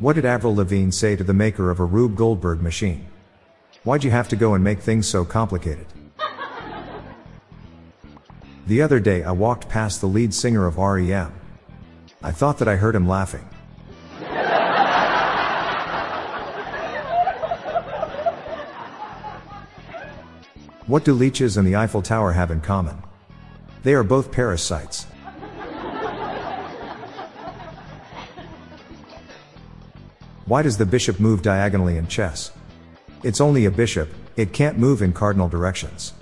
What did Avril Lavigne say to the maker of a Rube Goldberg machine? Why'd you have to go and make things so complicated? The other day I walked past the lead singer of REM. I thought that I heard him laughing. What do leeches and the Eiffel Tower have in common? They are both parasites. Why does the bishop move diagonally in chess? It's only a bishop, it can't move in cardinal directions.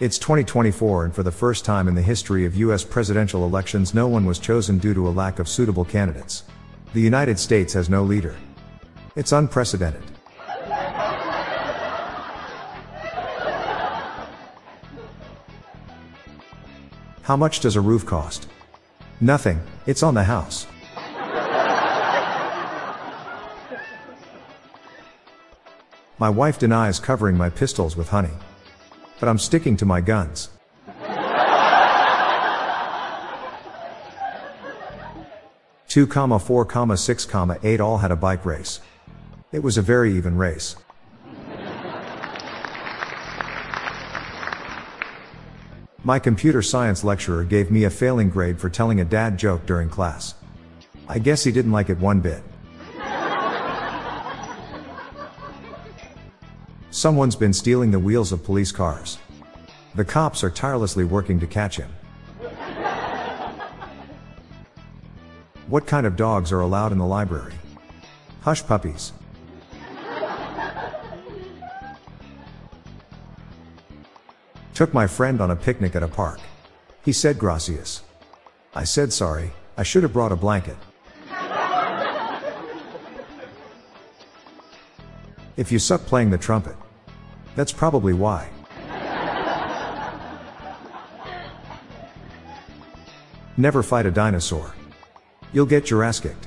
It's 2024 and for the first time in the history of US presidential elections no one was chosen due to a lack of suitable candidates. The United States has no leader. It's unprecedented. How much does a roof cost? Nothing, it's on the house. My wife denies covering my pistols with honey. But I'm sticking to my guns. Two comma four comma six comma eight all had a bike race. It was a very even race. My computer science lecturer gave me a failing grade for telling a dad joke during class. I guess he didn't like it one bit. Someone's been stealing the wheels of police cars. The cops are tirelessly working to catch him. What kind of dogs are allowed in the library? Hush puppies. Took my friend on a picnic at a park. He said gracias. I said sorry, I should have brought a blanket. If you suck playing the trumpet. That's probably why. Never fight a dinosaur. You'll get your ass kicked.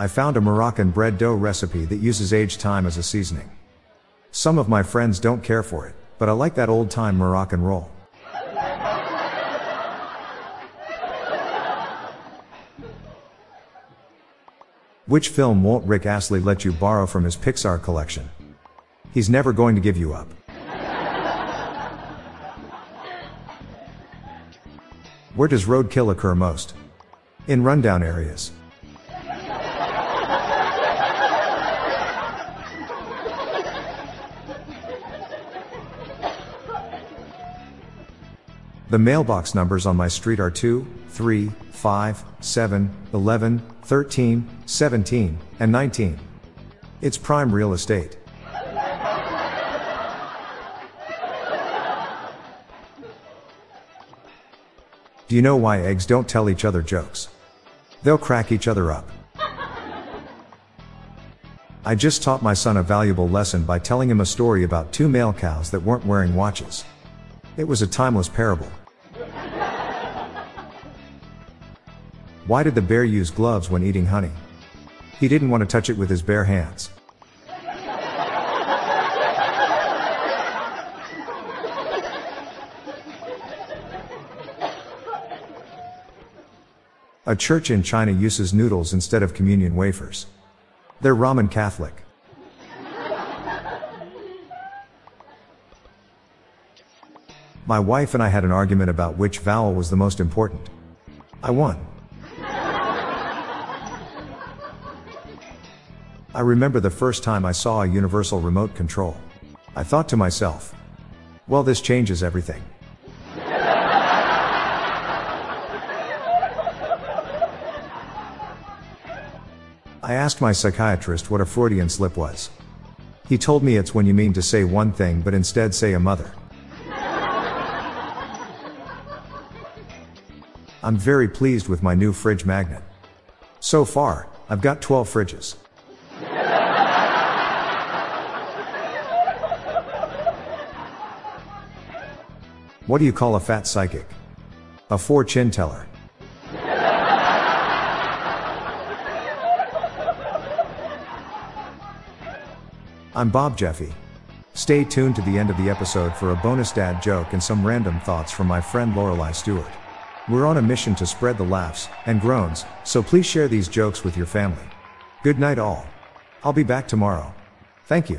I found a Moroccan bread dough recipe that uses aged thyme as a seasoning. Some of my friends don't care for it, but I like that old time Moroccan roll. Which film won't Rick Astley let you borrow from his Pixar collection? He's never going to give you up. Where does roadkill occur most? In rundown areas. The mailbox numbers on my street are 2, 3, 5, 7, 11, 13, 17, and 19. It's prime real estate. Do you know why eggs don't tell each other jokes? They'll crack each other up. I just taught my son a valuable lesson by telling him a story about two male cows that weren't wearing watches. It was a timeless parable. Why did the bear use gloves when eating honey? He didn't want to touch it with his bare hands. A church in China uses noodles instead of communion wafers. They're Roman Catholic. My wife and I had an argument about which vowel was the most important. I won. I remember the first time I saw a universal remote control. I thought to myself, well, this changes everything. I asked my psychiatrist what a Freudian slip was. He told me it's when you mean to say one thing but instead say a mother. I'm very pleased with my new fridge magnet. So far, I've got 12 fridges. What do you call a fat psychic? A four chin teller. I'm Bob Jeffy. Stay tuned to the end of the episode for a bonus dad joke and some random thoughts from my friend Lorelai Stewart. We're on a mission to spread the laughs and groans, so please share these jokes with your family. Good night, all. I'll be back tomorrow. Thank you.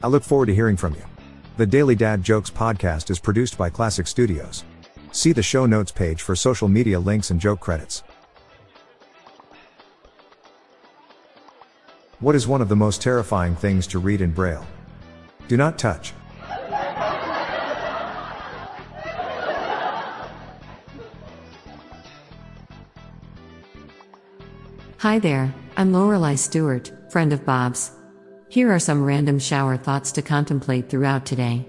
I look forward to hearing from you. The Daily Dad Jokes podcast is produced by Classic Studios. See the show notes page for social media links and joke credits. What is one of the most terrifying things to read in Braille? Do not touch. Hi there, I'm Lorelai Stewart, friend of Bob's. Here are some random shower thoughts to contemplate throughout today.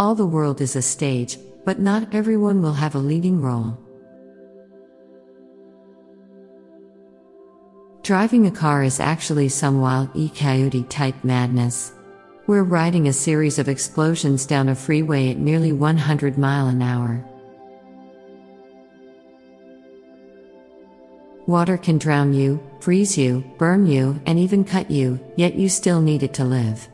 All the world is a stage, but not everyone will have a leading role. Driving a car is actually some wild e coyote type madness. We're riding a series of explosions down a freeway at nearly 100 mile an hour. Water can drown you, freeze you, burn you, and even cut you, yet you still need it to live.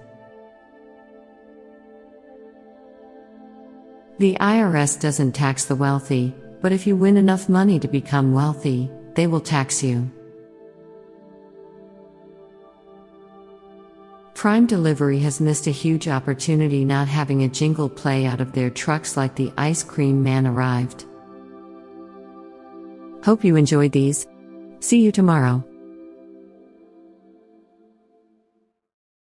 The IRS doesn't tax the wealthy, but if you win enough money to become wealthy, they will tax you. Prime Delivery has missed a huge opportunity not having a jingle play out of their trucks like the ice cream man arrived. Hope you enjoyed these. See you tomorrow.